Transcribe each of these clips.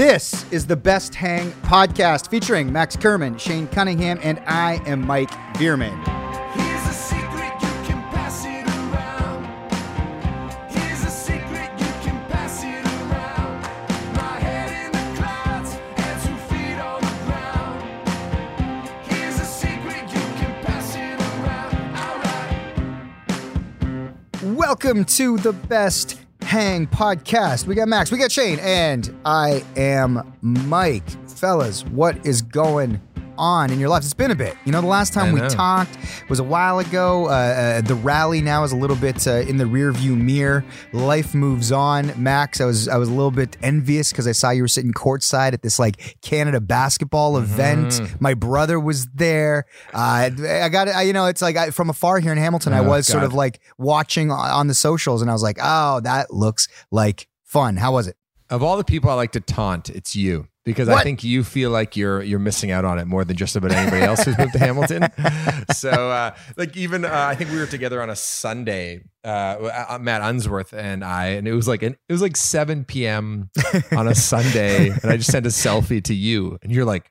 This is the Best Hang podcast featuring Max Kerman, Shane Cunningham, and I am Mike Bierman. Here's a secret, you can pass it around. Here's a secret, you can pass it around. My head in the clouds and two feet on the ground. Here's a secret, you can pass it around. Alright. Welcome to the Best Hang podcast. We got Max, we got Shane, and I am Mike. Fellas, what is going on in your lives? It's been a bit. You know, the last time I we know. talked was a while ago. Uh, uh, the rally now is a little bit uh, in the rearview mirror. Life moves on. Max, I was I was a little bit envious because I saw you were sitting courtside at this like Canada basketball event. Mm-hmm. My brother was there. Uh, I got it. You know, it's like I, from afar here in Hamilton. I Oh, was sort of like watching on the socials, and I was like, oh, that looks like fun. How was it? Of all the people I like to taunt, it's you because I think you feel like you're you're missing out on it more than just about anybody else who's moved to Hamilton. So, uh, like even uh, I think we were together on a Sunday, uh, uh, Matt Unsworth and I, and it was like an, it was like 7 p.m. on a Sunday, and I just sent a selfie to you, and you're like,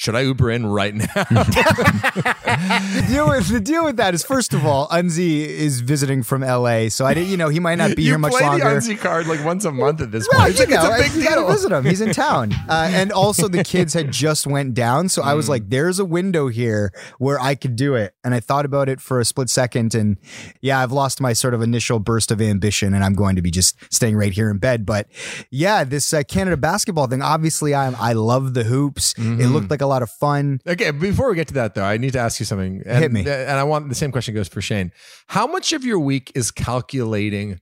"Should I Uber in right now?" the deal with the deal with that is first of all, Unzi is visiting from LA, so I didn't. You know, he might not be you here much play longer. the Unzi card like once a month at this Well, point. It's you it's know, a big you deal. visit him. He's in town, uh, and also the kids had just went down, so I Mm. was like, "There's a window here where I could do it." And I thought about it for a split second, and yeah, I've lost my sort of initial burst of ambition, and I'm going to be just staying right here in bed. But yeah, this uh, Canada basketball thing. Obviously, I I love the hoops. It Mm-hmm. looked like a lot of fun. Okay, before we get to that though, I need to ask you something. And, Hit me. And I want the same question goes for Shane. How much of your week is calculating?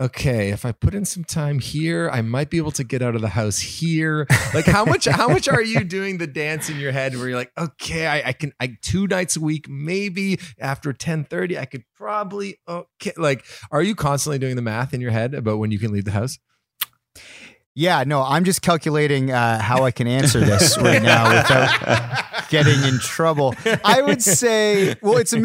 Okay, if I put in some time here, I might be able to get out of the house here. Like how much? how much are you doing the dance in your head where you're like, okay, I, I can, I two nights a week, maybe after ten thirty, I could probably okay. Like, are you constantly doing the math in your head about when you can leave the house? Yeah, no, I'm just calculating uh, how I can answer this right now without getting in trouble. I would say, well, it's a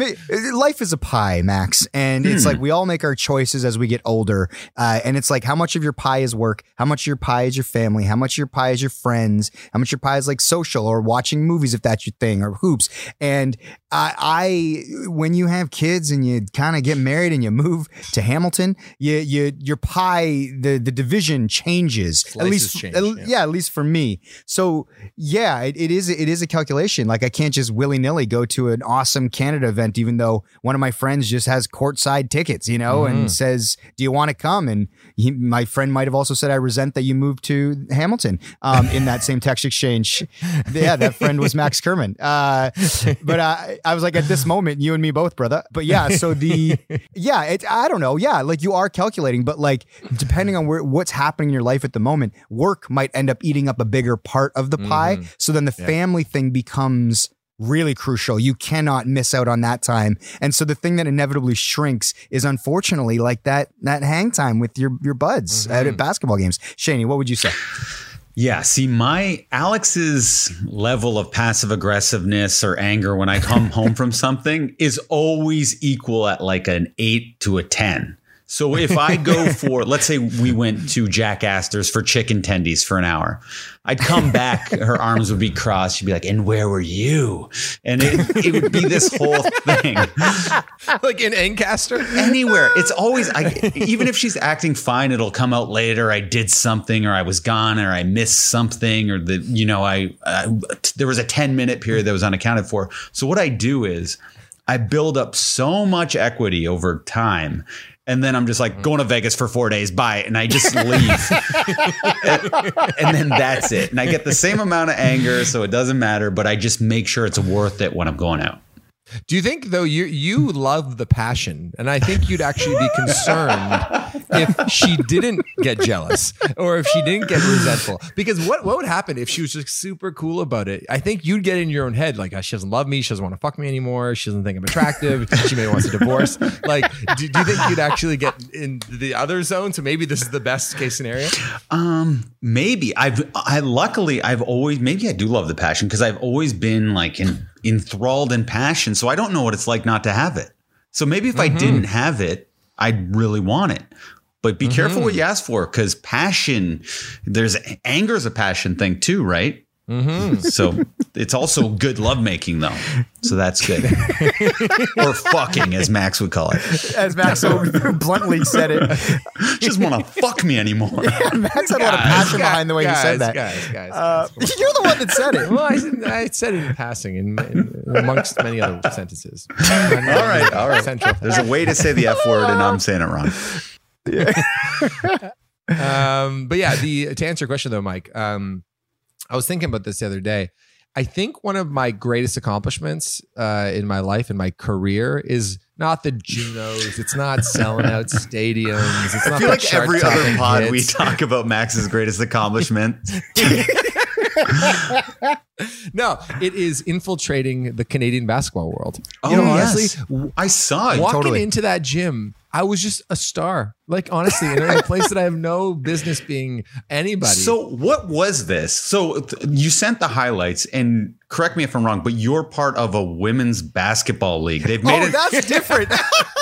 life is a pie, Max, and it's like we all make our choices as we get older, uh, and it's like how much of your pie is work, how much of your pie is your family, how much of your pie is your friends, how much of your pie is like social or watching movies if that's your thing or hoops. And I, I when you have kids and you kind of get married and you move to Hamilton, you you your pie the the division changes at least change, at- yeah. yeah, at least for me. So yeah, it, it is it is a calculation. Like I can't just willy nilly go to an awesome Canada event, even though one of my friends just has courtside tickets, you know, Mm-hmm. and says, "Do you want to come?" And he, my friend might have also said, "I resent that you moved to Hamilton." Um, in that same text exchange, yeah, that friend was Max Kerman. Uh, but I, I was like, at this moment, you and me both, brother. But yeah, so the yeah, it I don't know, yeah, like you are calculating, but like depending on where what's happening in your life at the moment, work might end up eating up a bigger part of the pie. So then the family thing becomes really crucial. You cannot miss out on that time. And so the thing that inevitably shrinks is unfortunately like that that hang time with your your buds out at mm-hmm. basketball games. Shaney, what would you say? Yeah, see, my Alex's level of passive aggressiveness or anger when I come home from something is always equal at like an eight to a 10. So if I go for, let's say we went to Jack Astor's for chicken tendies for an hour, I'd come back, her arms would be crossed. She'd be like, and where were you? And it, it would be this whole thing. like in Ancaster. Anywhere. It's always, I, even if she's acting fine, it'll come out later. I did something or I was gone or I missed something or the, you know, I, I there was a 10 minute period that was unaccounted for. So what I do is I build up so much equity over time. And then I'm just like mm-hmm. going to Vegas for four days, bye, and I just leave, and, and then that's it. And I get the same amount of anger, so it doesn't matter. But I just make sure it's worth it when I'm going out. Do you think though you you love the passion, and I think you'd actually be concerned if she didn't get jealous or if she didn't get resentful? Because what what would happen if she was just super cool about it? I think you'd get in your own head like "Ah, she doesn't love me, she doesn't want to fuck me anymore, she doesn't think I'm attractive, she maybe wants a divorce. Like, do, do you think you'd actually get in the other zone? So maybe this is the best case scenario. Um, maybe I've I luckily I've always maybe I do love the passion because I've always been like in, enthralled in passion, so I don't know what it's like not to have it. So maybe if I mm-hmm. didn't have it, I'd really want it. But be careful what mm-hmm. you ask for because passion, there's anger is a passion thing too, right? So it's also good lovemaking though. So that's good. or fucking, as Max would call it. As Max so bluntly said it, She doesn't want to fuck me anymore. Max had a lot of passion behind the way guys, he said that. Guys, guys, Uh, you're the one that said it. Well, I, said- I said it in passing, in, in, amongst many other sentences. All right, all right. Central. There's a way to say the F word and I'm saying it wrong. um, but yeah, the to answer your question though, Mike, um, I was thinking about this the other day. I think one of my greatest accomplishments uh, in my life and my career is not the Junos. It's not selling out stadiums. It's I not feel the like every other pod we talk about Max's greatest accomplishment. no, it is infiltrating the Canadian basketball world. Oh, you know, yes. honestly, I saw it. walking totally. into that gym, I was just a star. Like honestly, in a place that I have no business being anybody. So what was this? So th- you sent the highlights, and correct me if I'm wrong, but you're part of a women's basketball league. They've made Oh, it. that's different.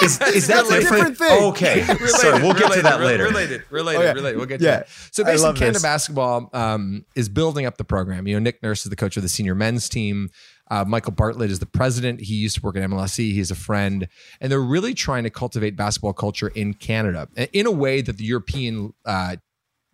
Is, is that that's different? different thing. Okay, sorry, we'll get to that later. Related, related, Oh, yeah. related. We'll get to Yeah. that. So I basically, Canada this. basketball um, is building up the program. You know, Nick Nurse is the coach of the senior men's team. Uh, Michael Bartlett is the president. He used to work at MLSE. He's a friend, and they're really trying to cultivate basketball culture in Canada in a way that the European uh,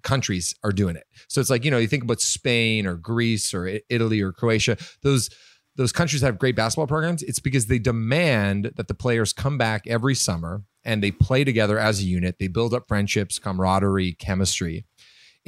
countries are doing it. So it's like you know, you think about Spain or Greece or Italy or Croatia. Those those countries have great basketball programs. It's because they demand that the players come back every summer and they play together as a unit. They build up friendships, camaraderie, chemistry.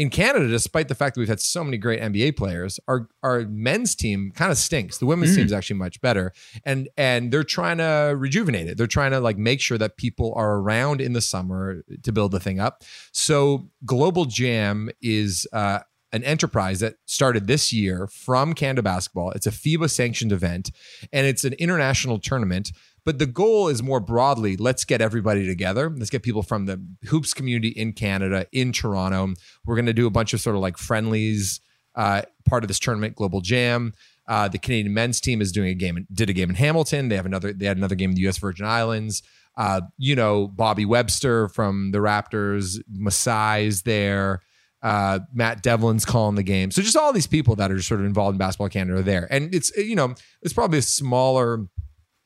In Canada, despite the fact that we've had so many great NBA players, our our men's team kind of stinks. The women's team is actually much better, and and they're trying to rejuvenate it. They're trying to like make sure that people are around in the summer to build the thing up. So Global Jam is uh, an enterprise that started this year from Canada Basketball. It's a FIBA sanctioned event, and it's an international tournament. But the goal is more broadly let's get everybody together. Let's get people from the hoops community in Canada, in Toronto. We're going to do a bunch of sort of like friendlies, uh, part of this tournament, Global Jam. Uh, the Canadian men's team is doing a game, did a game in Hamilton. They have another, they had another game in the U.S. Virgin Islands. Uh, you know, Bobby Webster from the Raptors, Masai's there. Uh, Matt Devlin's calling the game. So just all these people that are sort of involved in basketball Canada are there. And it's, you know, it's probably a smaller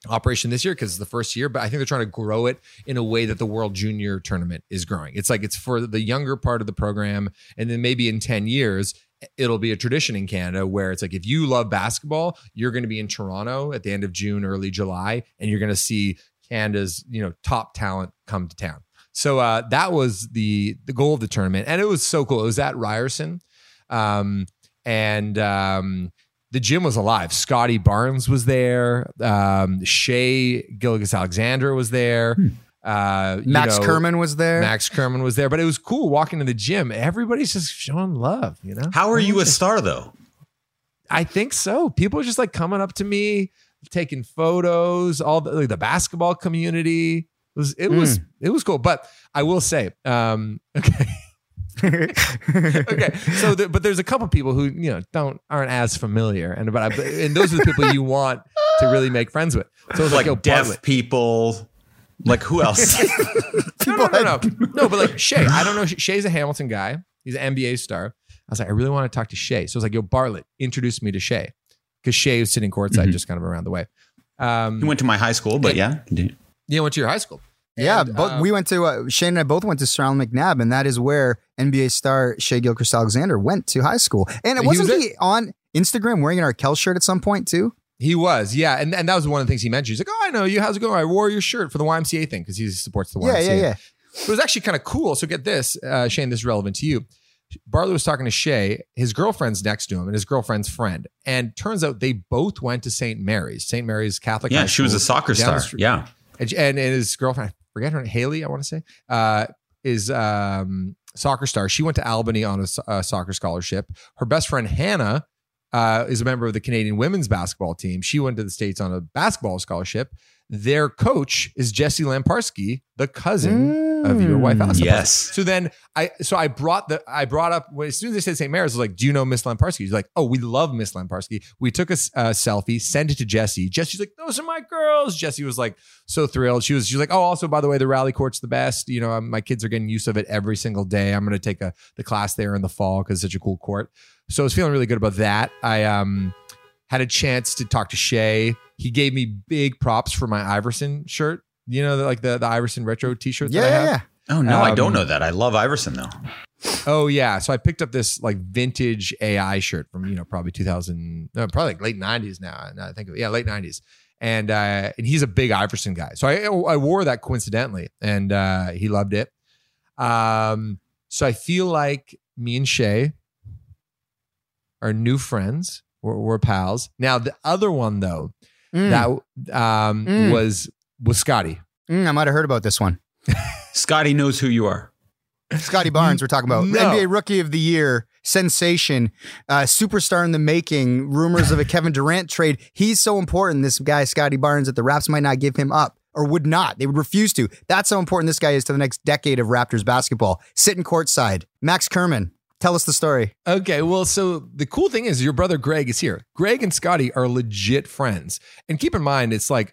operation this year because it's the first year, but I think they're trying to grow it in a way that the World Junior Tournament is growing. It's like it's for the younger part of the program, and then maybe in 10 years, it'll be a tradition in Canada where it's like if you love basketball, you're going to be in Toronto at the end of June, early July, and you're going to see Canada's, you know, top talent come to town. So uh, that was the the goal of the tournament, and it was so cool. It was at Ryerson, um, and um, the gym was alive. Scottie Barnes was there. Um, Shea Gilgis Alexander was there. Uh, you Max know, Kerman was there. Max Kerman was there. But it was cool walking to the gym. Everybody's just showing love, you know? How are you a star though? I think so. People are just like coming up to me, taking photos. All the, like, the basketball community it was it was it was cool. But I will say, um, okay. okay, so the, but there's a couple people who you know don't aren't as familiar, and but I, and those are the people you want to really make friends with. So it's like, like deaf Bartlett. people. Like who else? No, no, no, no, no. But like Shai, I don't know. Shai's a Hamilton guy. He's an NBA star. I was like, I really want to talk to Shai. So I was like, yo, Bartlett, introduce me to Shai, because Shai was sitting courtside, Mhm. just kind of around the way. Um, he went to my high school, but yeah. Continue. you went to your high school. Yeah, And, but uh, we went to uh, Shane and I both went to Sir Allan MacNab, and that is where NBA star Shai Gilgeous-Alexander went to high school. And He wasn't was he on Instagram wearing an Arkells shirt at some point too? He was, yeah, and and that was one of the things he mentioned. He's like, "Oh, I know you. How's it going? I wore your shirt for the YMCA thing because he supports the Yeah, YMCA." yeah, yeah. But it was actually kind of cool. So get this, uh, Shane, this is relevant to you. Bartlett was talking to Shai. His girlfriend's next to him, and his girlfriend's friend. And turns out they both went to St. Mary's. St. Mary's Catholic. Yeah, high she was a soccer star. street. Yeah. And, and his girlfriend, I forget her name, Haley, I want to say, uh, is um, soccer star. She went to Albany on a, a soccer scholarship. Her best friend Hannah uh, is a member of the Canadian women's basketball team. She went to the states on a basketball scholarship. Their coach is Jesse Lamparski, the cousin of your wife, Alison. Yes. So then I so I brought the I brought up as soon as they said St. Mary's, I was like, "Do you know Miss Lamparski?" He's like, "Oh, we love Miss Lamparski." We took a, uh, selfie, sent it to Jesse. Jesse's like, "Those are my girls." Jesse was like so thrilled. She was she was like, "Oh, also by the way, the rally court's the best. You know, um, my kids are getting use of it every single day. I'm going to take a the class there in the fall because it's such a cool court." So I was feeling really good about that. I um had a chance to talk to Shai. He gave me big props for my Iverson shirt. You know, like the the Iverson retro T-shirt. Yeah, that I yeah, have. yeah. Oh no, I don't Um, know that. I love Iverson though. Oh yeah, so I picked up this like vintage AI shirt from you know probably 2000, no, probably like late 90s now. Now I think it. yeah, late 90s, and uh, and he's a big Iverson guy. So I I wore that coincidentally, and uh, he loved it. Um, so I feel like me and Shai are new friends. We're, we're pals. Now the other one though Mm, that um Mm. was was Scotty. mm, I might have heard about this one. Scotty knows who you are. Scottie Barnes, we're talking about No. NBA Rookie of the Year, sensation, uh, superstar in the making, rumors of a Kevin Durant trade. He's so important, this guy, Scottie Barnes, that the Raps might not give him up or would not. They would refuse to. That's how important this guy is to the next decade of Raptors basketball. Sitting courtside. Max Kerman, tell us the story. Okay, well, so the cool thing is your brother Greg is here. Greg and Scotty are legit friends. And keep in mind, it's like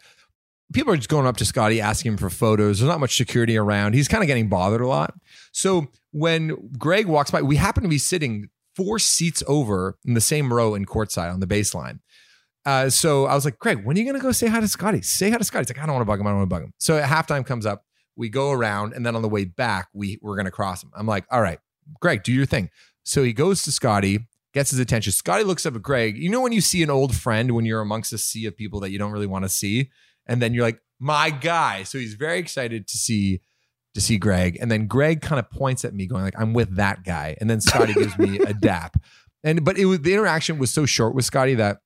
people are just going up to Scotty asking him for photos. There's not much security around. He's kind of getting bothered a lot. So when Greg walks by, we happen to be sitting four seats over in the same row in courtside on the baseline. Uh, so I was like, Greg, when are you going to go say hi to Scotty? Say hi to Scotty. He's like, I don't want to bug him. I don't want to bug him. So at halftime comes up, we go around, and then on the way back, we we're going to cross him. I'm like, all right, Greg, do your thing. So he goes to Scotty, gets his attention. Scotty looks up at Greg. You know when you see an old friend when you're amongst a sea of people that you don't really want to see, and then you're like, my guy. So he's very excited to see to see Greg, and then Greg kind of points at me, going like, I'm with that guy, and then Scotty gives me a dap. And but it was the interaction was so short with Scotty that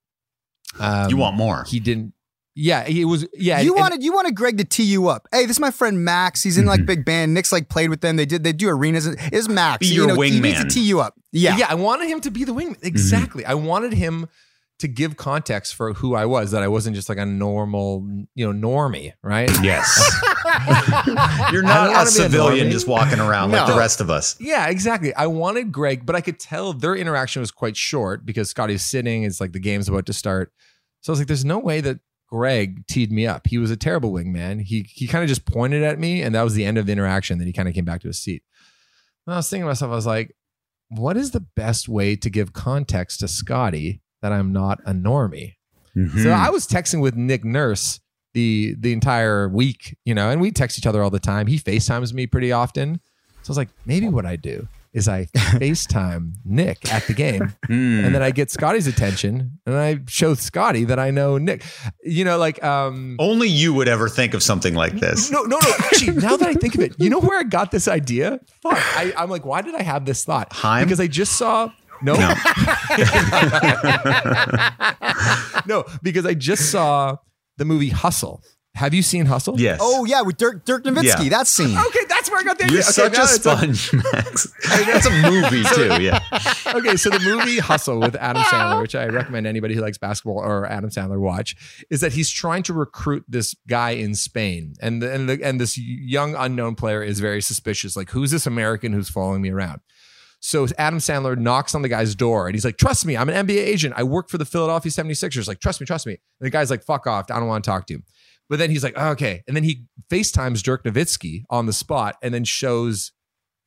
um, you want more? he didn't. Yeah, it was. Yeah, you and- wanted you wanted Greg to tee you up. Hey, this is my friend Max. He's in like Mhm. big band. Nick's like played with them. They did they do arenas. Is Max. Be you your know, He needs to tee you up. Yeah. yeah, I wanted him to be the wingman. Exactly. I wanted him to give context for who I was, that I wasn't just like a normal, you know, normie, right? Yes. You're not a be a civilian just walking around like the rest of us. Yeah, exactly. I wanted Greg, but I could tell their interaction was quite short because Scotty's sitting. It's like the game's about to start. So I was like, there's no way that Greg teed me up. He was a terrible wingman. He he kind of just pointed at me, and that was the end of the interaction. Then he kind of came back to his seat. And I was thinking to myself, I was like, what is the best way to give context to Scotty that I'm not a normie? Mm-hmm. So I was texting with Nick Nurse the the entire week, you know, and we text each other all the time. He FaceTimes me pretty often. So I was like, maybe what I do is I FaceTime Nick at the game Hmm. and then I get Scotty's attention and I show Scotty that I know Nick. You know, like um Only you would ever think of something like this. no, no, no. Actually, now that I think of it, you know where I got this idea? Fuck. I, I'm like, why did I have this thought? Heim? Because I just saw. No. No. no, because I just saw the movie Hustle. Have you seen Hustle? Yes. Oh yeah, with Dirk Dirk Nowitzki. Yeah. That scene. Okay, that's where I got the You're. Okay, such a it's a- sponge, Max. That's a movie too. Yeah. okay, so the movie Hustle with Adam Sandler, which I recommend anybody who likes basketball or Adam Sandler watch, is that he's trying to recruit this guy in Spain, and the, and the, and this young unknown player is very suspicious. Like, who's this American who's following me around? So Adam Sandler knocks on the guy's door and he's like, Trust me, I'm an NBA agent. I work for the Philadelphia 76ers. Like, trust me, trust me. And the guy's like, Fuck off. I don't want to talk to you. But then he's like, oh, Okay. And then he FaceTimes Dirk Nowitzki on the spot and then shows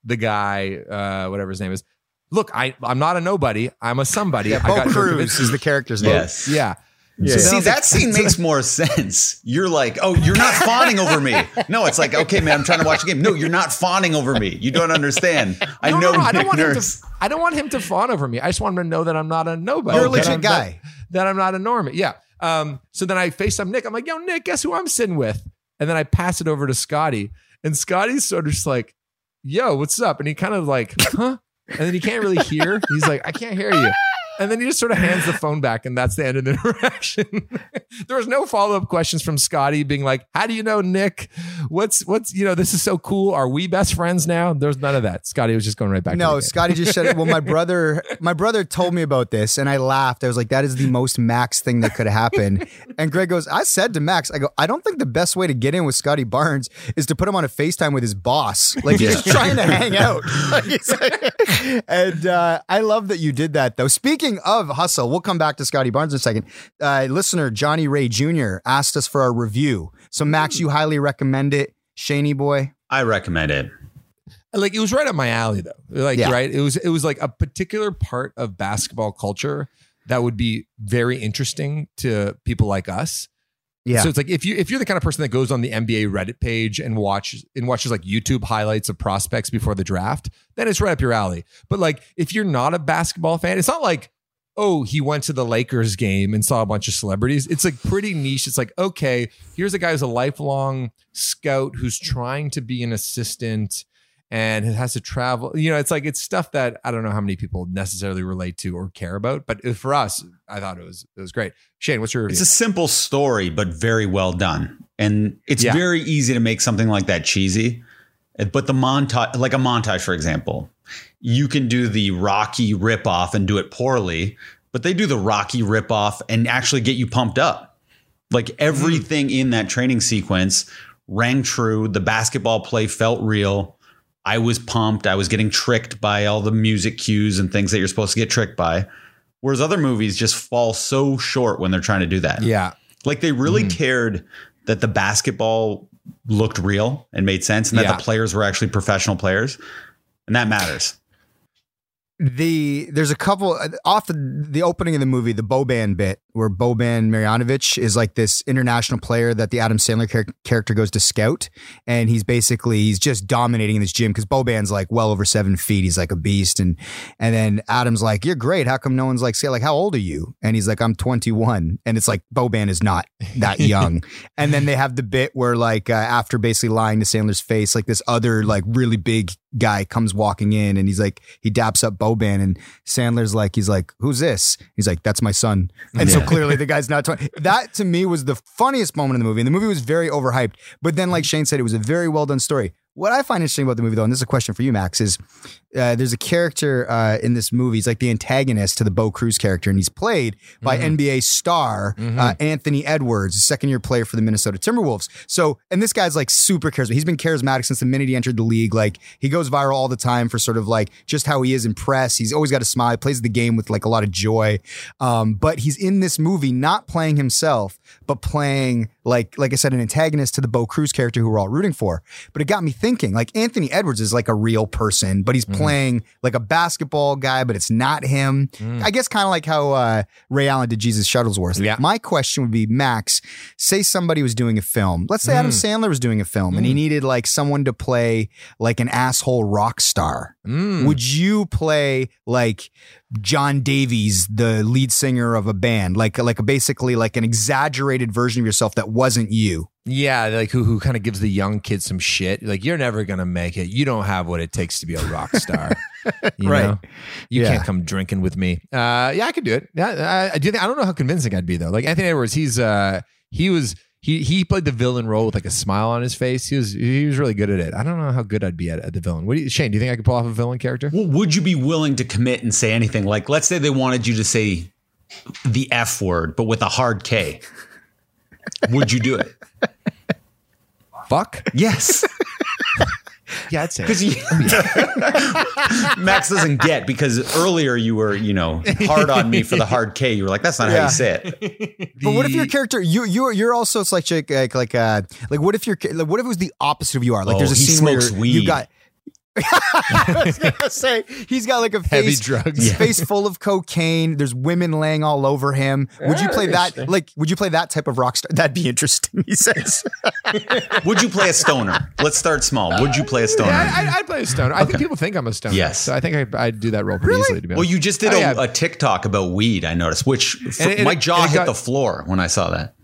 the guy, uh, whatever his name is. Look, I, I'm not a nobody. I'm a somebody. Yeah, I Bo got Dirk Cruz Nowitzki. is the character's name. Yes. Yeah. Yeah. So see, that like- scene makes more sense. You're like, oh, you're not fawning over me. No, it's like, okay, man, I'm trying to watch a game. No, you're not fawning over me. You don't understand. I No, know no, no, I don't Nick want him to. I don't want him to fawn over me. I just want him to know that I'm not a nobody. You're a legit I'm- guy. That, that I'm not a normie. Yeah. Um. So then I face FaceTime Nick. I'm like, Yo, Nick, guess who I'm sitting with? And then I pass it over to Scotty, and Scotty's sort of just like, Yo, what's up? And he kind of like, huh? And then he can't really hear. He's like, I can't hear you. And then he just sort of hands the phone back, and that's the end of the interaction. there was no follow up questions from Scotty being like, "How do you know Nick? What's what's you know this is so cool? Are we best friends now?" There's none of that. Scotty was just going right back. No, the. Scotty just said. Well, my brother, my brother told me about this, and I laughed. I was like, "That is the most Max thing that could happen." And Greg goes, "I said to Max, I go, I don't think the best way to get in with Scottie Barnes is to put him on a Facetime with his boss. Like he's just trying to hang out." Like, like- and uh, I love that you did that, though. Speaking of hustle, we'll come back to Scottie Barnes in a second. Uh, listener Johnny Ray Jr. asked us for our review. So Max, you highly recommend it, Shaney boy. I recommend it. like it was right up my alley though. Like Yeah. right, it was it was like a particular part of basketball culture that would be very interesting to people like us. Yeah. So it's like if you if you're the kind of person that goes on the NBA Reddit page and watches and watches like YouTube highlights of prospects before the draft, then it's right up your alley. But like if you're not a basketball fan, it's not like oh he went to the Lakers game and saw a bunch of celebrities. It's like pretty niche. It's like okay, here's a guy who's a lifelong scout who's trying to be an assistant and has to travel. You know, it's like it's stuff that I don't know how many people necessarily relate to or care about. But for us, I thought it was it was great. Shane, what's your review? It's a simple story, but very well done. And it's Yeah. very easy to make something like that cheesy. But the montage, like a montage, for example, you can do the Rocky ripoff and do it poorly, but they do the Rocky ripoff and actually get you pumped up. Like everything in that training sequence rang true. The basketball play felt real. I was pumped. I was getting tricked by all the music cues and things that you're supposed to get tricked by. Whereas other movies just fall so short when they're trying to do that. yeah. Like they really Mm-hmm. cared that the basketball looked real and made sense and that Yeah. the players were actually professional players. And that matters. The there's a couple off the, the opening of the movie, the Boban bit where Boban Marjanovic is like this international player that the Adam Sandler char- character goes to scout, and he's basically he's just dominating in this gym because Boban's like well over seven feet, he's like a beast, and and then Adam's like, "You're great. How come no one's like, say like, how old are you?" And he's like, "I'm 21," and it's like Boban is not that young, and then they have the bit where like uh, after basically lying to Sandler's face, like this other like really big guy comes walking in and he's like he daps up Boban and Sandler's like he's like who's this? He's like that's my son. And so clearly the guy's not 20 that to me was the funniest moment in the movie. And the movie was very overhyped but then like Shane said it was a very well done story what I find interesting about the movie though and this is a question for you Max is uh, there's a character uh, in this movie he's like the antagonist to the Bo Cruz character and he's played by NBA star uh, Anthony Edwards a second year player for the Minnesota Timberwolves so and this guy's like super charismatic he's been charismatic since the minute he entered the league like he goes viral all the time for sort of like just how he is in press. He's always got a smile. He plays the game with like a lot of joy. Um, but he's in this movie not playing himself, but playing like like I said, an antagonist to the Bo Cruz character who we're all rooting for. But it got me thinking. Like Anthony Edwards is like a real person, but he's mm-hmm. playing like a basketball guy, but it's not him. Mm. I guess kind of like how uh, Ray Allen did Jesus Shuttlesworth. Yeah. My question would be, Max, say somebody was doing a film. Let's say Adam mm. Sandler was doing a film and he mm. needed like someone to play like an asshole rock star. Mm. Would you play like John Davies, the lead singer of a band, like like basically like an exaggerated version of yourself that wasn't you? Yeah, like who who kind of gives the young kids some shit. Like you're never gonna make it. You don't have what it takes to be a rock star. You Right. know? You Yeah. can't come drinking with me. Uh, yeah, I could do it. Yeah, I, I do. Think, I don't know how convincing I'd be though. Like Anthony Edwards, he's uh he was he he played the villain role with like a smile on his face. He was he was really good at it. I don't know how good I'd be at, at the villain. What do you, Shane? Do you think I could pull off a villain character? Well, would you be willing to commit and say anything? Like, let's say they wanted you to say the F word, but with a hard K. Would you do it? Fuck. Yes. Yeah, I'd say. Because Max doesn't get because earlier you were, you know, hard on me for the hard K. You were like, that's not how you say it. But what if your character you you you're also it's like like like like uh like what if your like what if it was the opposite of you are like Oh, there's a he scene where smokes you're- weed. you got I was gonna say he's got like a Heavy face, drugs. face full of cocaine. There's women laying all over him. Would you play that? Like, would you play that type of rock star? That'd be interesting. He says. Would you play a stoner? Let's start small. Would you play a stoner? Yeah, I, I, I'd play a stoner. I think people think I'm a stoner. Yes. So I think I, I'd do that role pretty easily. To be well, you just did Oh, a, yeah. a TikTok about weed. I noticed, which f- And it- my jaw hit got- the floor when I saw that.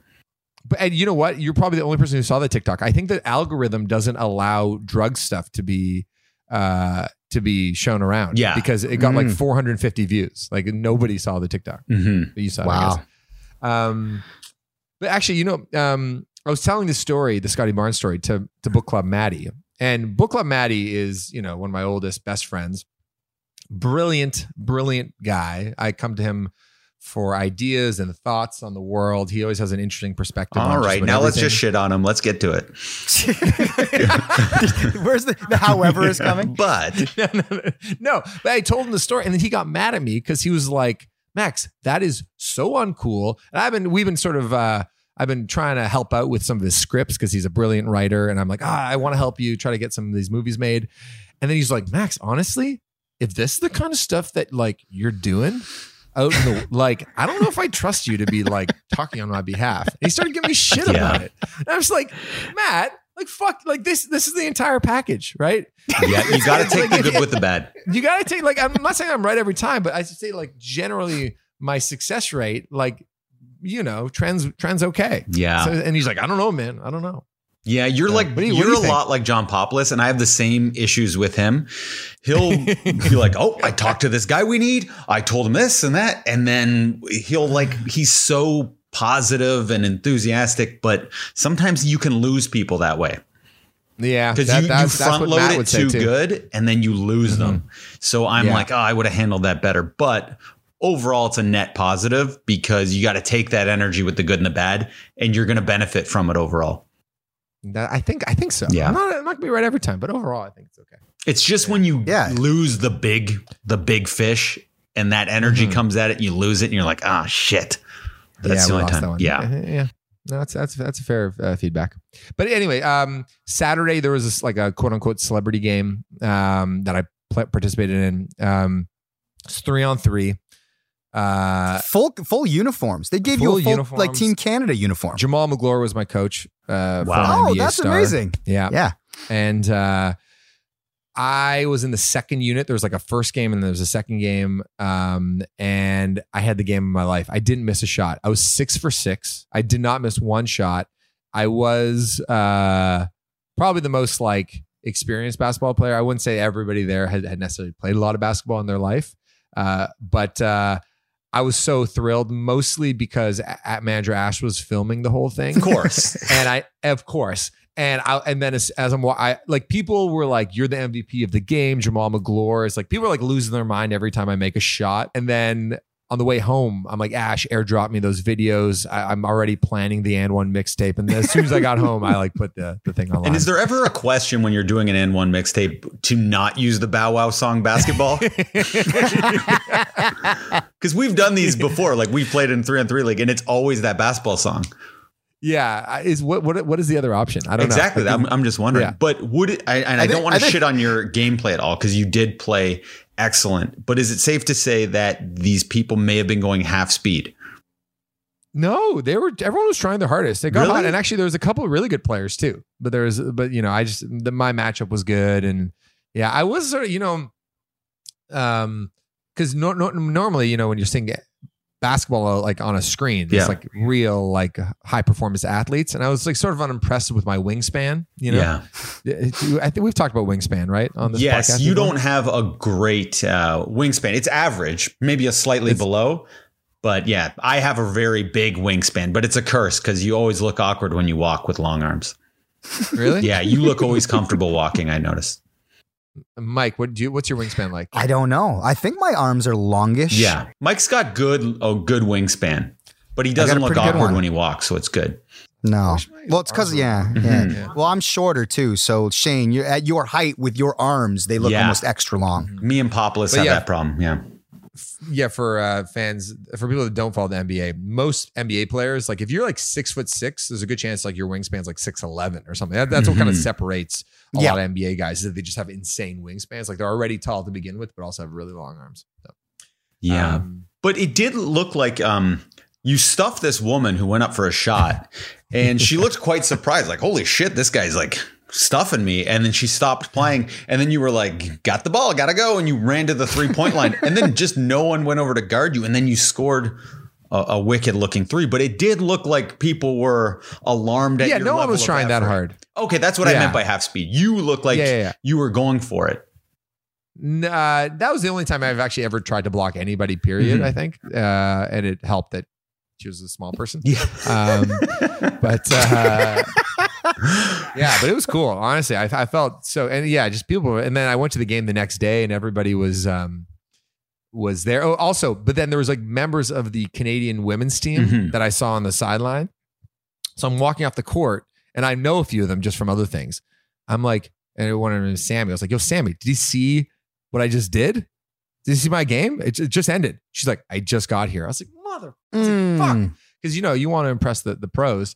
But and you know what? You're probably the only person who saw the TikTok. I think the algorithm doesn't allow drug stuff to be uh to be shown around. Yeah. Because it got like Mm. 450 views. Like nobody saw the TikTok. Mm-hmm. But you saw it, Wow. guess. Um but actually, you know, um I was telling this story, the Scottie Barnes story, to to Book Club Maddie. And Book Club Maddie is, you know, one of my oldest best friends. Brilliant, brilliant guy. I come to him for ideas and thoughts on the world. He always has an interesting perspective. on All just right, about now let's just shit on him. Let's get to it. Where's the, the however is coming? But no, no, no, no. But I told him the story, and then he got mad at me because he was like, "Max, that is so uncool." And I've been, we've been sort of, uh, I've been trying to help out with some of his scripts because he's a brilliant writer, and I'm like, ah, I want to help you try to get some of these movies made. And then he's like, Max, honestly, if this is the kind of stuff that like you're doing. Out in the like, I don't know if I trust you to be like talking on my behalf. And he started giving me shit about it. And I was like, Matt, like fuck, like this, this is the entire package, right? yeah, you got to take the good with the bad. you gotta take like I'm not saying I'm right every time, but I should say like generally my success rate, like you know, trends trends okay. Yeah. So, and he's like, I don't know, man, I don't know. Yeah, you're like what do you, you're you a lot like John Poplis, and I have the same issues with him. He'll be like, "Oh, I talked to this guy we need. I told him this and that," and then he'll like he's so positive and enthusiastic, but sometimes you can lose people that way Yeah, because that- you, you front load it say too, good, and then you lose them. Mm-hmm. So I'm Yeah. like, "Oh, I would have handled that better," but. Overall, it's a net positive because you got to take that energy with the good and the bad, and you're going to benefit from it overall. That, I think I think so. Yeah. I'm not, I'm not gonna be right every time, but overall, I think it's okay. It's just when you Yeah. lose the big the big fish and that energy Mhm. comes at it, you lose it, and you're like, ah, shit. That's yeah, the we only lost that time. one. Yeah. yeah. No, that's that's that's a fair uh, feedback. But anyway, um, Saturday there was this like a quote unquote celebrity game um, that I pl- participated in. Um, it's three on three. Uh, Full full uniforms. They gave you a full uniforms. like Team Canada uniform. Jamaal Magloire was my coach. Uh, Wow. Oh, that's star. amazing. Yeah, Yeah. and uh, I was in the second unit. There was like a first game and there was a second game. Um, and I had the game of my life. I didn't miss a shot. I was six for six. I did not miss one shot. I was uh, probably the most like experienced basketball player. I wouldn't say everybody there had, had necessarily played a lot of basketball in their life, uh, but uh, I was so thrilled, mostly because at manager Ash was filming the whole thing Of course. and I, of course, and I, and then as, as I'm, I like people were like, "You're the MVP of the game." Jamaal Magloire is like, people are like losing their mind every time I make a shot, and then on the way home, I'm like, Ash, airdrop me those videos. I, I'm already planning the and one mixtape, and as soon as I got home, I like put the the thing online. And is there ever a question when you're doing an N1 mixtape to not use the Bow Wow song basketball? Because we've done these before. Like we've played in three on three league, and it's always that basketball song. Yeah, is what what what is the other option? I don't exactly. know. I'm, I'm just wondering. Yeah. But would it, I, and I, I don't want to shit on your gameplay at all because you did play excellent. But is it safe to say that these people may have been going half speed? No, they were. Everyone was trying their hardest. They got Really? hot, and actually, there was a couple of really good players too. But there was, but you know, I just the, my matchup was good, and yeah, I was sort of, you know, um, because no, no, normally, you know, when you're seeing basketball like on a screen, Yeah. it's like real like high performance athletes, and I was like sort of unimpressed with my wingspan. You know, Yeah. I think we've talked about wingspan, right? On this Yes, podcast you before? don't have a great uh, wingspan. It's average, maybe a slightly It's- below, But yeah, I have a very big wingspan, but it's a curse because you always look awkward when you walk with long arms. Really? Yeah, you look always comfortable walking. I noticed. Mike, what do you? What's your wingspan like? I don't know. I think my arms are longish. Yeah, Mike's got good a good wingspan, but he doesn't look awkward when he walks, so it's good. No. Well, it's because arms yeah, longer. yeah. Yeah. Well, I'm shorter too. So Shane, you're at your height with your arms, they look Yeah. almost extra long. Me and Populous But have yeah. that problem. Yeah. Yeah, for uh, fans, for people that don't follow the NBA, most NBA players, like if you're like six foot six, there's a good chance like your wingspan's like six eleven or something. That, that's what kind of separates a Yeah. lot of NBA guys is that they just have insane wingspans. Like they're already tall to begin with, but also have really long arms. So, Yeah. um, But it did look like um, you stuffed this woman who went up for a shot, and she looked quite surprised, like, "Holy shit, this guy's like stuffing me!" And then she stopped playing, and then you were like, "Got the ball, gotta go," and you ran to the three point line, and then just no one went over to guard you, and then you scored. A, a wicked looking three, but it did look like people were alarmed at yeah, no one was trying that hard. Okay, that's what I meant by half speed. You look like Yeah, yeah, yeah. you were going for it. Uh, that was the only time I've actually ever tried to block anybody. Period. Mhm. I think, uh, and it helped that she was a small person. Yeah. Um, but uh, yeah, but it was cool. Honestly, I, I felt so, and yeah, just people. And then I went to the game the next day, and everybody was um, was there. Oh, also, but then there was like members of the Canadian women's team Mhm. that I saw on the sideline. So I'm walking off the court, and I know a few of them just from other things. I'm like, and one of them is Sammy. I was like, "Yo, Sammy, did you see what I just did? Did you see my game? It, it just ended." She's like, "I just got here." I was like, "Mother." Was like, fuck Mm. because you know you want to impress the, the pros.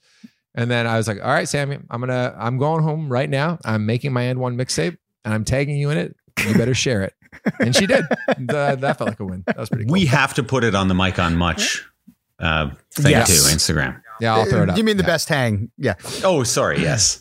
And then I was like, all right, Sammy, I'm gonna I'm going home right now. I'm making my end one mixtape and I'm tagging you in it. You better share it. And she did. Th- that felt like a win. That was pretty cool. We have to put it on the mic on Much uh, thing Yes. too, Instagram. yeah, I'll throw it up. You mean the Yeah. best hang? Yeah. Oh, sorry. Yes.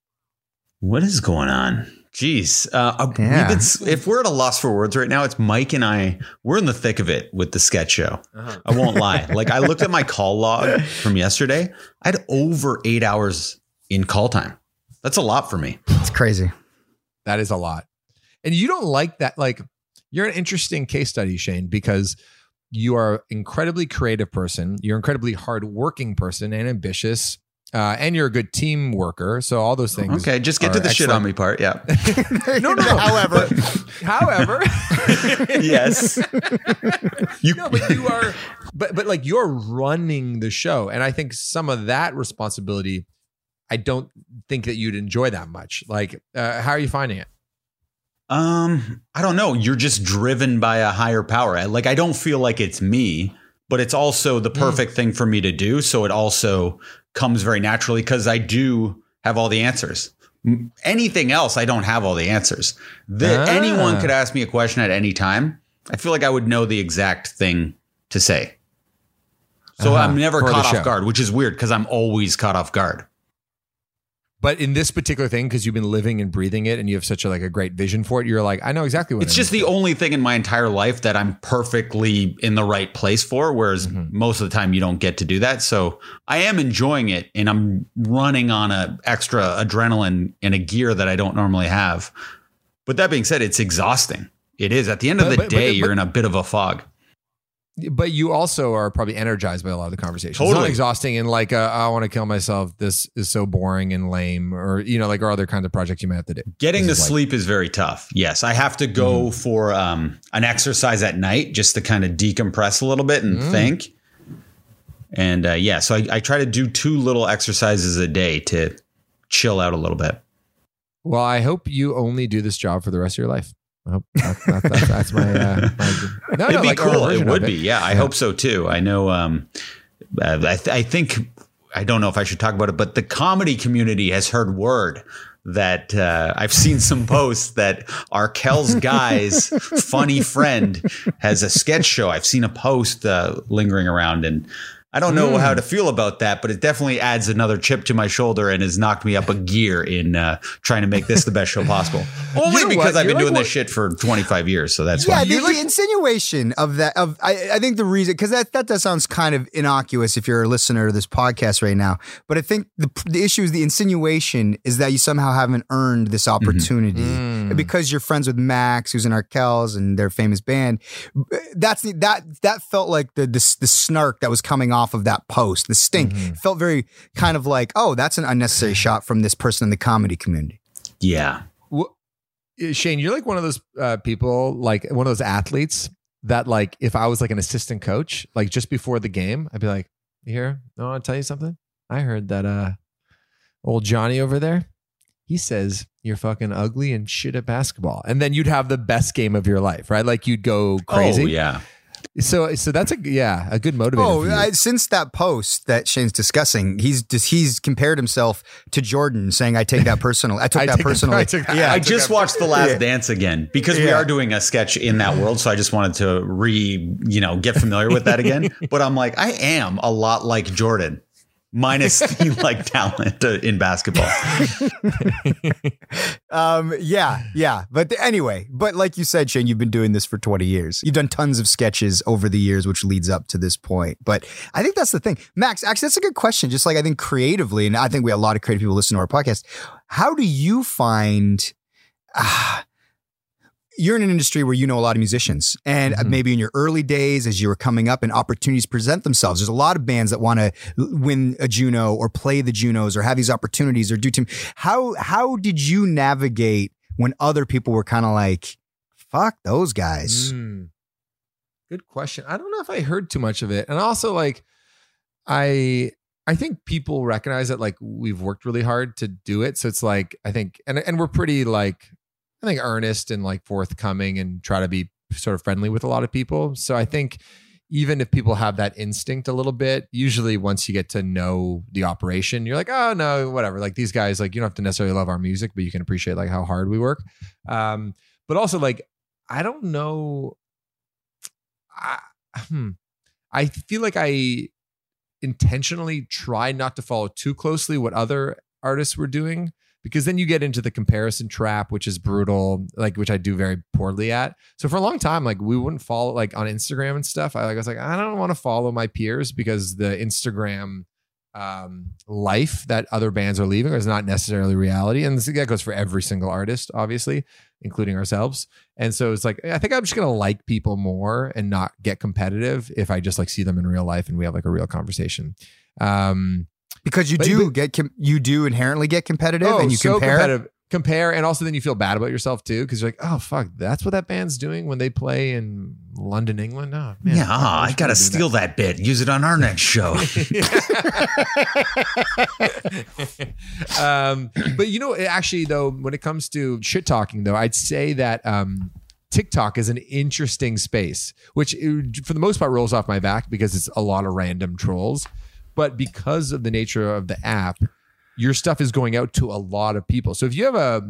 What is going on? Jeez, uh, uh, we've Yeah. been if we're at a loss for words right now, it's Mike and I. We're in the thick of it with the sketch show. I won't lie. Like I looked at my call log from yesterday. I had over eight hours in call time. That's a lot for me. It's crazy. That is a lot. And you don't like that. Like, you're an interesting case study, Shane, because you are an incredibly creative person. You're an incredibly hardworking person and ambitious. Uh, and you're a good team worker. So all those things. Okay, just get to are the shit on me part. Yeah. no, no, no. However, However, yes. You no, but you are, but but like you're running the show, and I think some of that responsibility, I don't think that you'd enjoy that much. Like, uh, how are you finding it? Um, I don't know. You're just driven by a higher power. Like I don't feel like it's me, but it's also the perfect thing for me to do. So it also comes very naturally because I do have all the answers. Anything else, I don't have all the answers. The, Ah. Anyone could ask me a question at any time. I feel like I would know the exact thing to say. So Uh-huh. I'm never For caught off guard, which is weird because I'm always caught off guard. But in this particular thing, because you've been living and breathing it, and you have such a like a great vision for it, you're like, I know exactly what It's I just the only thing in my entire life that I'm perfectly in the right place for. Whereas Mm-hmm. most of the time you don't get to do that. So I am enjoying it and I'm running on a extra adrenaline in a gear that I don't normally have. But that being said, it's exhausting. It is. At the end of But- the but- but- day, you're in a bit of a fog. But you also are probably energized by a lot of the conversations. It's not Totally. exhausting and like, uh, I want to kill myself. This is so boring and lame, or you know, like, or other kinds of projects you might have to do. Getting to This is like- sleep is very tough. Yes, I have to go Mm-hmm. for um, an exercise at night just to kind of decompress a little bit and Mm. think. And uh, yeah, so I, I try to do two little exercises a day to chill out a little bit. Well, I hope you only do this job for the rest of your life. I hope that, that, that's, that's my, uh, my no, It'd no, be like, cool. It would be. Yeah, I hope so too. I know. Um, uh, I, th- I think I don't know if I should talk about it, but the comedy community has heard word that uh, I've seen some posts that Arkells guy's funny friend has a sketch show. I've seen a post uh, lingering around, and I don't know Hmm. how to feel about that, but it definitely adds another chip to my shoulder and has knocked me up a gear in uh, trying to make this the best show possible. Only know because what? I've You're been like doing what- this shit for 25 years, so that's yeah, why. the, the insinuation of that of I, I think the reason because that that does sounds kind of innocuous if you're a listener to this podcast right now. But I think the the issue is the insinuation is that you somehow haven't earned this opportunity Mm. Because you're friends with Max, who's in Arkells and their famous band. That's the, that that felt like the, the the snark that was coming off of that post. The stink Mm-hmm. felt very kind of like, oh, that's an unnecessary shot from this person in the comedy community. yeah. Wh- Shane, you're like one of those uh, people, like one of those athletes that, like, if I was like an assistant coach, like just before the game, I'd be like, "You here? I want to tell you something. I heard that uh, old Johnny over there, he says you're fucking ugly and shit at basketball, and then you'd have the best game of your life, right? Like you'd go oh, crazy. Oh, yeah. So, so that's a yeah, a good motivator. Oh. I, since that post that Shane's discussing, he's just he's compared himself to Jordan, saying, "I take that personally. I took I that take that- personally." I took yeah, I just watched The Last Yeah. Dance again because we are doing a sketch in that world. So I just wanted to re, you know, get familiar with that again. But I'm like, I am a lot like Jordan, minus the like talent uh, in basketball. um, yeah, yeah. But th- anyway, but like you said, Shane, you've been doing this for 20 years. You've done tons of sketches over the years, which leads up to this point. But I think that's the thing. Max, actually, that's a good question. Just like I think creatively, and I think we have a lot of creative people listen to our podcast. How do you find ah, you're in an industry where you know a lot of musicians, and Mhm. maybe in your early days as you were coming up and opportunities present themselves, there's a lot of bands that want to win a Juno or play the Junos or have these opportunities or do team. How how did you navigate when other people were kind of like, "Fuck those guys"? Mm. Good question. I don't know if I heard too much of it. And also like I I think people recognize that like we've worked really hard to do it. So it's like I think and and we're pretty like I think earnest and like forthcoming and try to be sort of friendly with a lot of people. So I think even if people have that instinct a little bit, usually once you get to know the operation, you're like, oh no, whatever. Like these guys, like you don't have to necessarily love our music, but you can appreciate like how hard we work. Um, but also like I don't know. I, hmm, I feel like I intentionally try not to follow too closely what other artists were doing because then you get into the comparison trap, which is brutal, like which I do very poorly at. So for a long time, like we wouldn't follow like on Instagram and stuff. I, like, I was like, I don't want to follow my peers because the Instagram um, life that other bands are leaving is not necessarily reality. And this, that goes for every single artist, obviously, including ourselves. And so it's like, I think I'm just going to like people more and not get competitive if I just like see them in real life and we have like a real conversation. Um, Because you But- do but- get com- you do inherently get competitive, oh, and you so compare. competitive. Compare, and also then you feel bad about yourself too because you're like, oh fuck, that's what that band's doing when they play in London, England. Oh man, yeah, fuck, ah, I got to steal that bit, use it on our next show. um, but you know, actually, though, when it comes to shit talking, though, I'd say that um, TikTok is an interesting space, which uh, for the most part rolls off my back because it's a lot of random trolls. But because of the nature of the app, your stuff is going out to a lot of people. So if you have a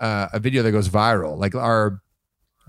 uh, a video that goes viral, like our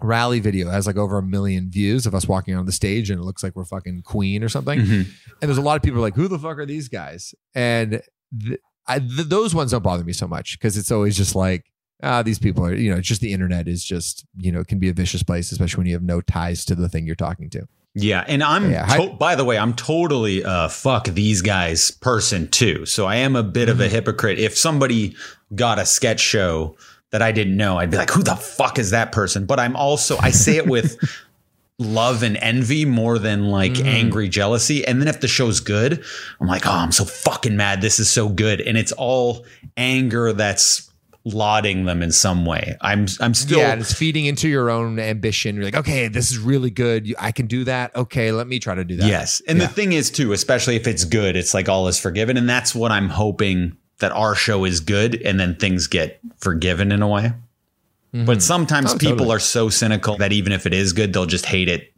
rally video has like over a million views of us walking on the stage and it looks like we're fucking Queen or something. Mhm. And there's a lot of people like, who the fuck are these guys? And th- I, th- those ones don't bother me so much because it's always just like, ah, these people are, you know, it's just the internet is just, you know, can be a vicious place, especially when you have no ties to the thing you're talking to. Yeah, and I'm. Yeah, to- by the way, I'm totally uh, fuck these guys person too. So I am a bit of a Mm-hmm. hypocrite. If somebody got a sketch show that I didn't know, I'd be like, "Who the fuck is that person?" But I'm also I say it with love and envy more than like Mm-hmm. angry jealousy. And then if the show's good, I'm like, "Oh, I'm so fucking mad. This is so good," and it's all anger that's lauding them in some way. I'm I'm still yeah, and it's feeding into your own ambition. You're like, okay, this is really good. I can do that. Okay, let me try to do that. Yes. And Yeah. the thing is, too, especially if it's good, it's like all is forgiven. And that's what I'm hoping that our show is good and then things get forgiven in a way. But sometimes Oh, people totally. are so cynical that even if it is good, they'll just hate it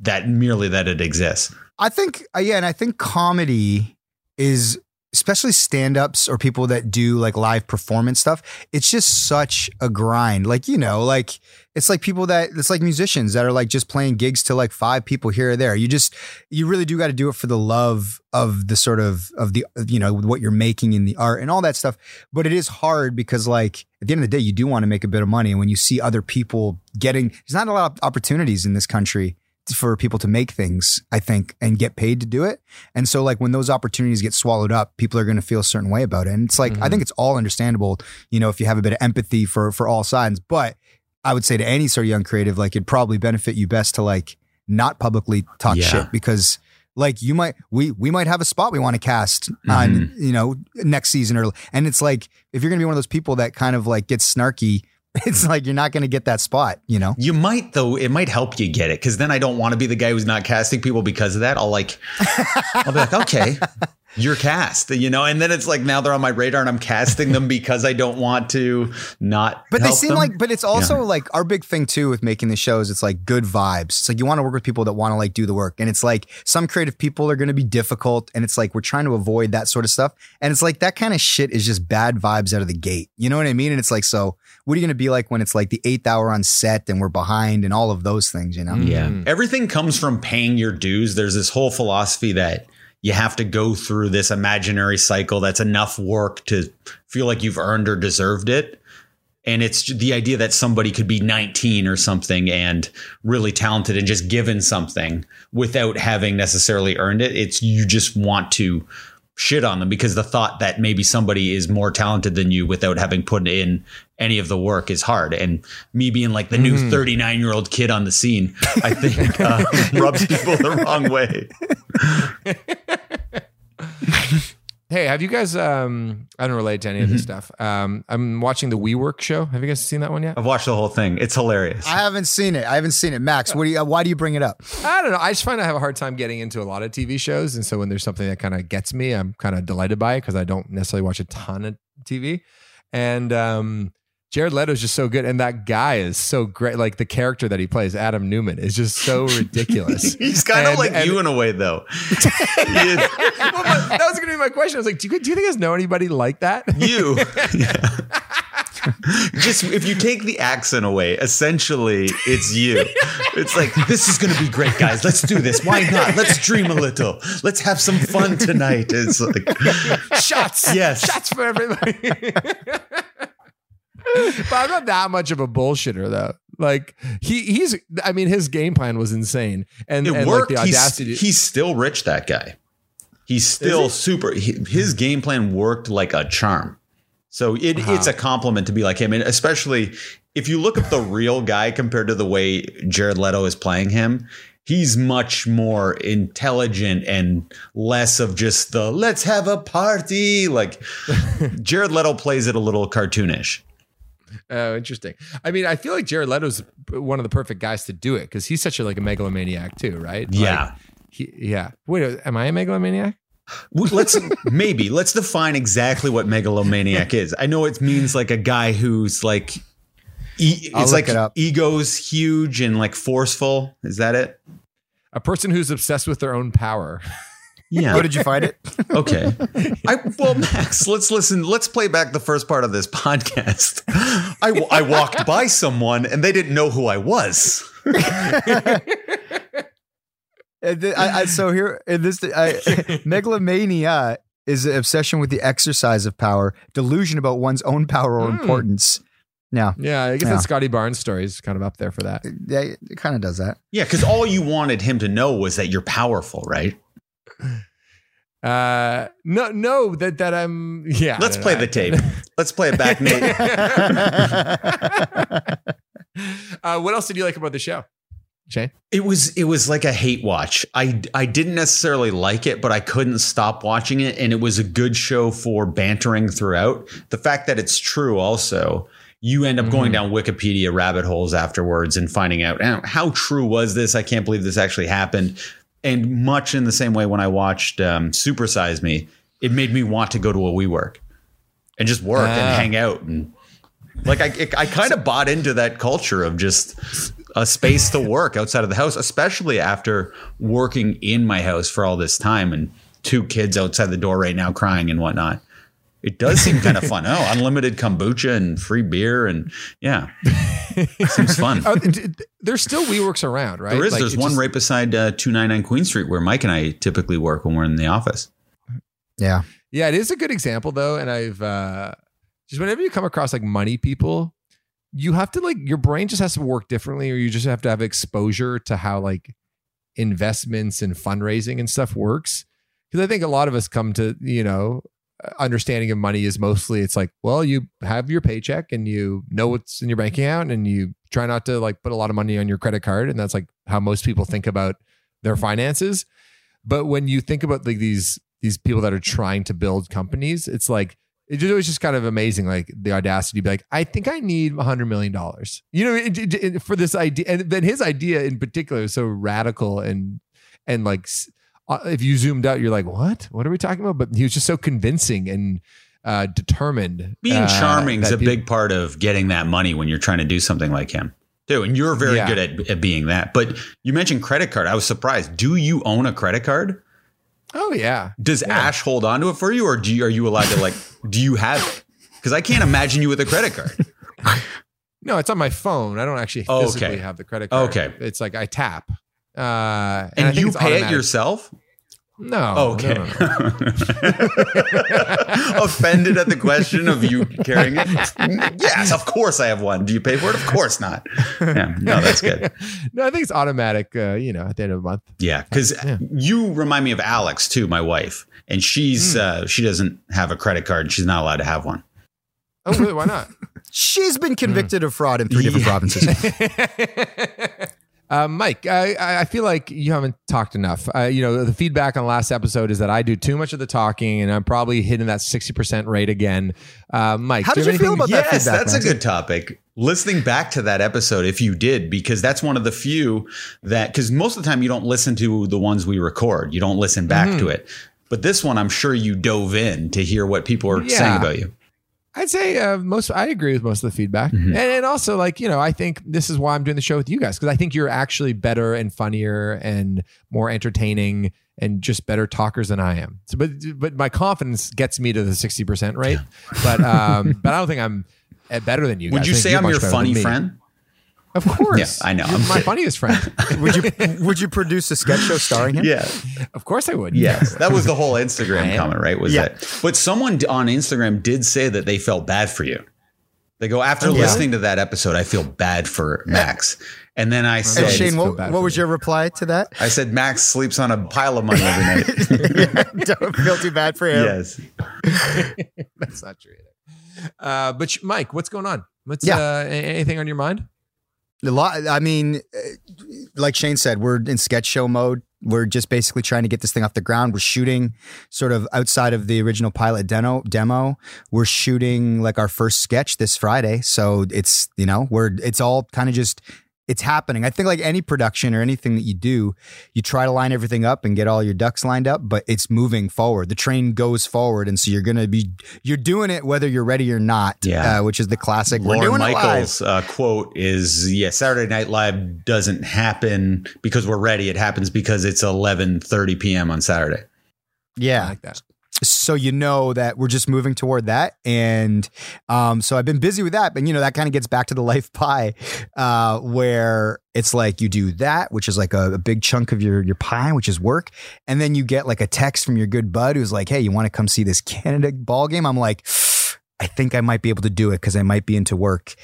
that merely that it exists. I think, uh, yeah, and I think comedy is, especially stand ups or people that do like live performance stuff, it's just such a grind. Like, you know, like it's like people that, it's like musicians that are like just playing gigs to like five people here or there. You just, you really do got to do it for the love of the sort of, of the, you know, what you're making in the art and all that stuff. But it is hard because, like, at the end of the day, you do want to make a bit of money. And when you see other people getting, there's not a lot of opportunities in this country for people to make things, I think, and get paid to do it. And so, like, when those opportunities get swallowed up, people are going to feel a certain way about it. And it's like, I think mm-hmm. it's all understandable, you know, if you have a bit of empathy for for all sides. But I would say to any sort of young creative, like, it'd probably benefit you best to like not publicly talk Yeah. shit because. Like you might, we we might have a spot we want to cast on, mm-hmm. you know, next season or, and it's like if you're gonna be one of those people that kind of like gets snarky, it's like you're not gonna get that spot, you know. You might though, it might help you get it because then I don't want to be the guy who's not casting people because of that. I'll like, I'll be like, okay, you're cast, you know, and then it's like now they're on my radar and I'm casting them because I don't want to not. But they seem them. like, but it's also like our big thing too with making the shows. It's like good vibes. It's like you want to work with people that want to like do the work. And it's like some creative people are going to be difficult. And it's like we're trying to avoid that sort of stuff. And it's like that kind of shit is just bad vibes out of the gate. You know what I mean? And it's like, so what are you going to be like when it's like the eighth hour on set and we're behind and all of those things, you know? Mm. Yeah. Everything comes from paying your dues. There's this whole philosophy that you have to go through this imaginary cycle that's enough work to feel like you've earned or deserved it. And it's the idea that somebody could be 19 or something and really talented and just given something without having necessarily earned it. It's you just want to shit on them because the thought that maybe somebody is more talented than you without having put in any of the work is hard. And me being like the new 39 year old kid on the scene, I think uh, rubs people the wrong way. Hey, have you guys? Um, I don't relate to any of Mm-hmm. this stuff. Um, I'm watching the WeWork show. Have you guys seen that one yet? I've watched the whole thing. It's hilarious. I haven't seen it. I haven't seen it. Max, what do you, uh, why do you bring it up? I don't know. I just find I have a hard time getting into a lot of TV shows, and so when there's something that kind of gets me, I'm kind of delighted by it because I don't necessarily watch a ton of TV. And um, Jared Leto is just so good, and that guy is so great. Like the character that he plays, Adam Neumann, is just so ridiculous. He's kind of like and- you in a way, though. That was going to be my question. I was like, do you, do you think guys know anybody like that? you. Just if you take the accent away, essentially it's you. It's like this is going to be great, guys. Let's do this. Why not? Let's dream a little. Let's have some fun tonight. It's like shots. Yes. Shots for everybody. but I'm not that much of a bullshitter though. Like he he's I mean his game plan was insane. And, it and worked. like the he's, audacity he's still rich. That guy. He's still super. he- His game plan worked like a charm. So it, uh-huh. it's a compliment to be like him, and especially if you look at the real guy compared to the way Jared Leto is playing him. He's much more intelligent and less of just the let's have a party. Like Jared Leto plays it a little cartoonish. Oh, interesting. I mean, I feel like Jared Leto's one of the perfect guys to do it because he's such a like a megalomaniac too, right? Yeah. Like, he, yeah. Wait, uh, am I a megalomaniac? Let's maybe let's define exactly what megalomaniac is. I know it means like a guy who's like e- it's like it ego's huge and like forceful. Is that it? A person who's obsessed with their own power. Yeah. Oh, did you find it? Okay. I, well, Max, let's listen. Let's play back the first part of this podcast. I, I walked by someone and they didn't know who I was. And th- I, I, so here in this, I, megalomania is an obsession with the exercise of power, delusion about one's own power or Hmm. importance. Yeah, Yeah, I guess Yeah. that Scottie Barnes story is kind of up there for that. yeah, it kind of does that. Yeah, because all you wanted him to know was that you're powerful, right? Uh, no, no, that that I'm. Yeah, Let's play know. the tape. Let's play it back, Nate. uh, what else did you like about the show, Shane? It was it was like a hate watch. I I didn't necessarily like it, but I couldn't stop watching it, and it was a good show for bantering throughout. The fact that it's true, also, you end up going down Wikipedia rabbit holes afterwards and finding out "Oh, how true was this. I can't believe this actually happened. And much in the same way, when I watched um, Super Size Me, it made me want to go to a WeWork and just work Ah. and hang out and like I, it- I kind of bought into that culture of just a space to work outside of the house, especially after working in my house for all this time and two kids outside the door right now crying and whatnot. It does seem kind of fun. Oh, unlimited kombucha and free beer and yeah, seems fun. Oh, d- d- there's still WeWorks around, right? there is. Like, There's one just- right beside uh, 299 Queen Street where Mike and I typically work when we're in the office. Yeah, Yeah, it is a good example though, and I've uh, just whenever you come across like money people, you have to like your brain just has to work differently, or you just have to have exposure to how like investments and fundraising and stuff works. Because I think a lot of us come to you know understanding of money is mostly it's like well you have your paycheck and you know what's in your bank account and you try not to like put a lot of money on your credit card. And that's like how most people think about their finances. But when you think about like these these people that are trying to build companies it's like it was just kind of amazing like the audacity to be like i think i need a hundred million dollars. You know for this idea and then his idea in particular is so radical and and like if you zoomed out you're like what what are we talking about but he was just so convincing and uh determined Being uh, charming is a people- big part of getting that money when you're trying to do something like him. Too. And you're very Yeah. good at, at being that. But you mentioned credit card. I was surprised. Do you own a credit card? oh yeah Does Ash hold on to it for you, or do you, are you allowed to like? do you have it? Because I can't imagine you with a credit card. no it's on my phone i don't actually Oh, physically okay. have the credit card Okay. it's like i tap uh and, And, I think you it's pay it yourself? no Oh, okay. no, no, no. Offended at the question of you carrying it? yes, of course I have one. Do you pay for it? Of course not. Yeah, no, that's good. no, I think it's automatic. Uh, you know, at the end of the month. Yeah, because you remind me of Alex too, my wife, and she's uh, she doesn't have a credit card. and She's not allowed to have one. Oh, really? Why not? she's been convicted of fraud in three different provinces. Uh, Mike, I, I I feel like you haven't talked enough. Uh, you know, the feedback on the last episode is that I do too much of the talking, and I'm probably hitting that sixty percent rate again. Uh, Mike, How do did you have feel anything- about that yes, feedback, that's a good topic. Listening back to that episode, if you did, because that's one of the few that because most of the time you don't listen to the ones we record, you don't listen back Mm-hmm. to it. But this one, I'm sure you dove in to hear what people are Yeah. saying about you. I'd say uh, most. I agree with most of the feedback, Mm-hmm. and, and also like you know, I think this is why I'm doing the show with you guys because I think you're actually better and funnier and more entertaining and just better talkers than I am. So, but but my confidence gets me to the sixty percent rate, but um, but I don't think I'm uh, better than you. Would guys. You say I'm your funny friend? Of course, Yeah, I know. You're I'm my kidding. funniest friend. would you would you produce a sketch show starring him? Yeah. of course, I would. Yes, that was the whole Instagram I comment, right? Was Yeah. that? But someone on Instagram did say that they felt bad for you. They go after Oh, yeah? listening to that episode, I feel bad for Max. And then I And said, Shane, what, what was your reply to that? I said Max sleeps on a pile of money every night. Don't feel too bad for him. yes. That's not true either. Uh, but Mike, what's going on? What's Yeah. uh, anything on your mind? A lot. I mean, uh, like Shane said, we're in sketch show mode. We're just basically trying to get this thing off the ground. We're shooting sort of outside of the original pilot demo. Demo. We're shooting like our first sketch this Friday. So it's you know we're it's all kind of just it's happening. I think like any production or anything that you do, you try to line everything up and get all your ducks lined up, but it's moving forward. The train goes forward, and so you're gonna be you're doing it whether you're ready or not. Yeah. uh, which is the classic. we're Lorne doing it live. Michaels' uh, quote is, "Yeah, Saturday Night Live doesn't happen because we're ready. It happens because it's 11:30 p.m. on Saturday." Yeah. I like that. So you know that we're just moving toward that and um so i've been busy with that but you know that kind of gets back to the life pie uh where it's like you do that which is like a, a big chunk of your your pie which is work and then you get like a text from your good bud who's like hey you want to come see this canada ball game? I'm like i think i might be able to do it because i might be into work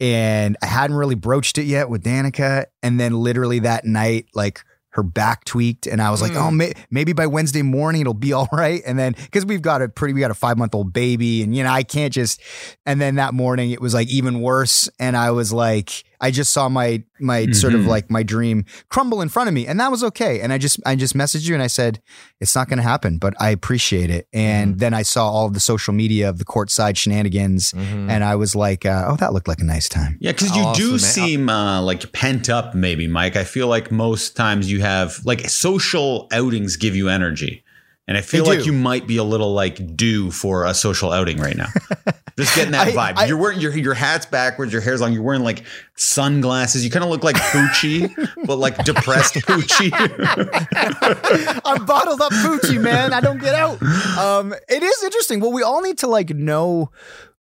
and i hadn't really broached it yet with danica and then literally that night like her back tweaked and I was like, oh, hmm. may- maybe by Wednesday morning it'll be all right. And then because we've got a pretty, we got a five month old baby and, you know, I can't just, and then that morning it was like even worse. And I was like, I just saw my, my sort of Mhm. like my dream crumble in front of me and that was okay. And I just, I just messaged you and I said, it's not going to happen, but I appreciate it. And then I saw all of the social media of the courtside shenanigans and I was like, uh, oh, that looked like a nice time. Yeah, because you Awesome, do man. seem uh, like pent up, maybe, Mike. I feel like most times you have like social outings give you energy. And I feel like you might be a little like due for a social outing right now. Just getting that I- vibe. I- you're wearing your your hat's backwards, your hair's long, you're wearing like sunglasses. You kind of look like Poochie, but like depressed Poochie. I'm bottled up Poochie, man. I don't get out. Um, it is interesting. Well, we all need to like know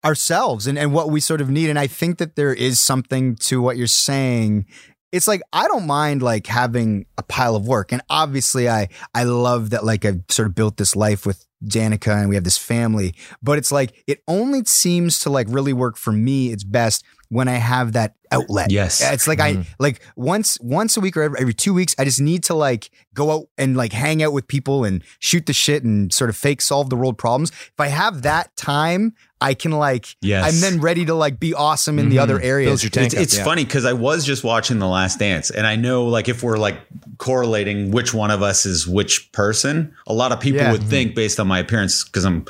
ourselves and, and what we sort of need. And I think that there is something to what you're saying. It's like I don't mind like having a pile of work. And obviously I I love that like I've sort of built this life with Danica and we have this family. But it's like it only seems to like really work for me. It's best when I have that outlet. Yes. It's like I mm-hmm. like once once a week or every, every two weeks, I just need to like go out and like hang out with people and shoot the shit and sort of fake solve the world problems. If I have that time, I can like Yes. I'm then ready to like be awesome in the other mm-hmm. areas. Your it's up, it's yeah. funny because I was just watching The Last Dance, and I know like if we're like correlating which one of us is which person, a lot of people Yeah. would mm-hmm. think based on my appearance because I'm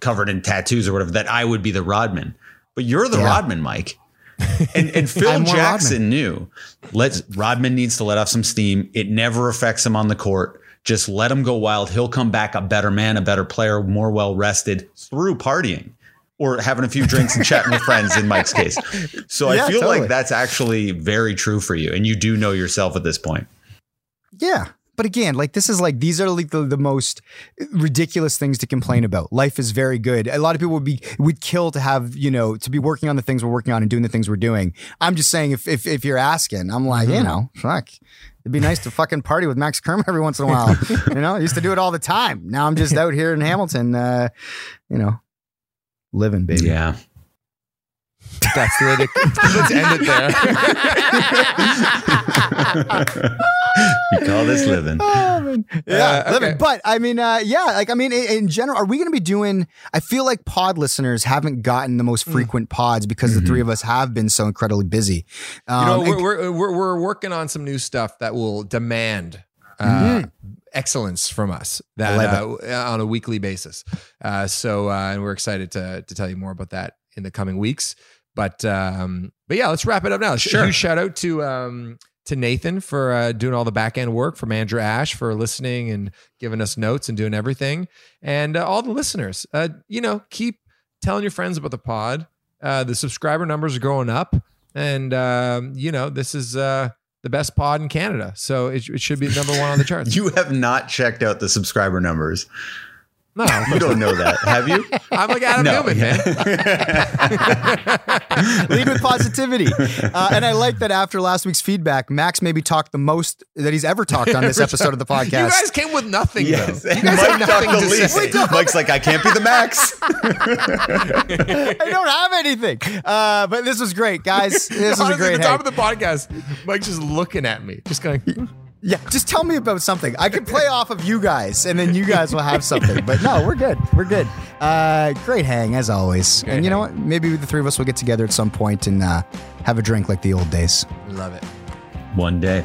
covered in tattoos or whatever that I would be the Rodman, but you're the Yeah. Rodman, Mike. And, and Phil Jackson knew let's Rodman needs to let off some steam. It never affects him on the court. Just let him go wild. He'll come back a better man, a better player, more well rested through partying or having a few drinks and chatting with friends in Mike's case. So Yeah, I feel totally. like that's actually very true for you. And you do know yourself at this point. Yeah. But again, like this is like these are like the, the most ridiculous things to complain about. Life is very good. A lot of people would be would kill to have, you know, to be working on the things we're working on and doing the things we're doing. I'm just saying if if, if you're asking, I'm like, you know, fuck. It'd be nice to fucking party with Max Kerm every once in a while. you know, I used to do it all the time. Now I'm just out here in Hamilton, uh, you know, living, baby. Yeah. That's the way to let's end it there. We call this living. Oh. Yeah, Uh, living. okay. But I mean, uh, yeah, like I mean, in, in general, are we going to be doing? I feel like pod listeners haven't gotten the most frequent pods because the three of us have been so incredibly busy. You know, Um, we're, and- we're, we're, we're working on some new stuff that will demand uh, Mhm. excellence from us that uh, on a weekly basis. Uh, so, uh, and we're excited to to tell you more about that in the coming weeks. But um, but yeah, let's wrap it up now. Sure. Huge shout out to um, to Nathan for uh, doing all the back end work, from Andrew Ash for listening and giving us notes and doing everything, and uh, all the listeners. Uh, you know, keep telling your friends about the pod. Uh, the subscriber numbers are going up, and um, you know this is uh, the best pod in Canada, so it, it should be number one on the charts. You have not checked out the subscriber numbers. No, You don't know that, have you? I'm like Adam No. Neumann, man. lead with positivity. Uh, and I like that after last week's feedback, Max maybe talked the most that he's ever talked on this episode of the podcast. You guys came with nothing, Yes. though. You guys Mike had talked nothing the to least. say. Mike's like, I can't be the max. I don't have anything. Uh, but this was great, guys. This was a great at the top hang. of the podcast, Mike's just looking at me, just going. Yeah, just tell me about something. I could play off of you guys, and then you guys will have something. But no, we're good. We're good. Uh, great hang as always. and you know what? Maybe the three of us will get together at some point and uh, have a drink like the old days. Love it. One day.